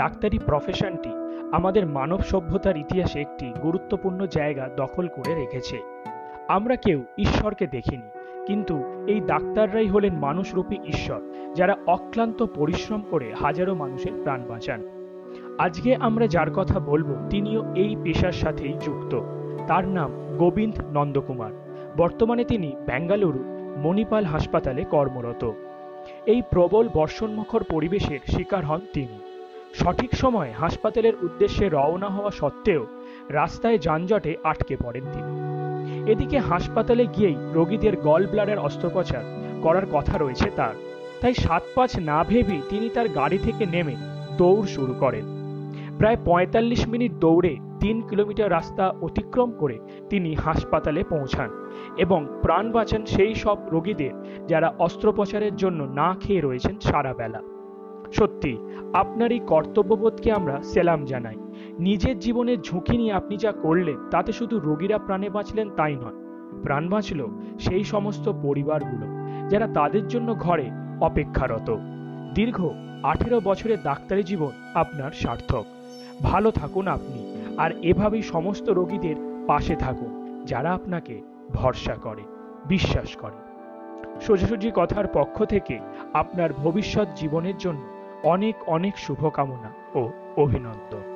ডাক্তারি প্রফেশনটি আমাদের মানব সভ্যতার ইতিহাসে একটি গুরুত্বপূর্ণ জায়গা দখল করে রেখেছে। আমরা কেউ ঈশ্বরকে দেখিনি, কিন্তু এই ডাক্তাররাই হলেন মানুষরূপী ঈশ্বর, যারা অক্লান্ত পরিশ্রম করে হাজারো মানুষের প্রাণ বাঁচান। আজকে আমরা যার কথা বলব, তিনিও এই পেশার সাথেই যুক্ত। তার নাম গোবিন্দ নন্দকুমার। বর্তমানে তিনি বেঙ্গালুরু মণিপাল হাসপাতালে কর্মরত। এই প্রবল বর্ষণমুখর পরিবেশের শিকার হন তিনি। সঠিক সময়ে হাসপাতালের উদ্দেশ্যে রওনা হওয়া সত্ত্বেও রাস্তায় যানজটে আটকে পড়েন তিনি। এদিকে হাসপাতালে গিয়েই রোগীদের গল ব্লাডার অস্ত্রোপচার করার কথা রয়েছে তার। তাই সাত পাঁচ না ভেবেই তিনি তার গাড়ি থেকে নেমে দৌড় শুরু করেন। প্রায় পঁয়তাল্লিশ মিনিট দৌড়ে তিন কিলোমিটার রাস্তা অতিক্রম করে তিনি হাসপাতালে পৌঁছান এবং প্রাণ বাঁচান সেই সব রোগীদের যারা অস্ত্রোপচারের জন্য না খেয়ে রয়েছেন সারা বেলা। সত্যি, আপনার এই কর্তব্যবোধকে আমরা সেলাম জানাই। নিজের জীবনের ঝুঁকি নিয়ে আপনি যা করলেন, তাতে শুধু রোগীরা প্রাণে বাঁচলেন তাই নয়। প্রাণ বাঁচল সেই সমস্ত পরিবারগুলো, যারা তাদের জন্য ঘরে অপেক্ষারত। দীর্ঘ আঠেরো বছরের ডাক্তারি জীবন আপনার সার্থক। ভালো থাকুন আপনি, আর এভাবেই সমস্ত রোগীদের পাশে থাকুন, যারা আপনাকে ভরসা করে, বিশ্বাস করে। সোজাসুজি কথার পক্ষ থেকে আপনার ভবিষ্যৎ জীবনের জন্য অনেক অনেক শুভকামনা ও অভিনন্দন।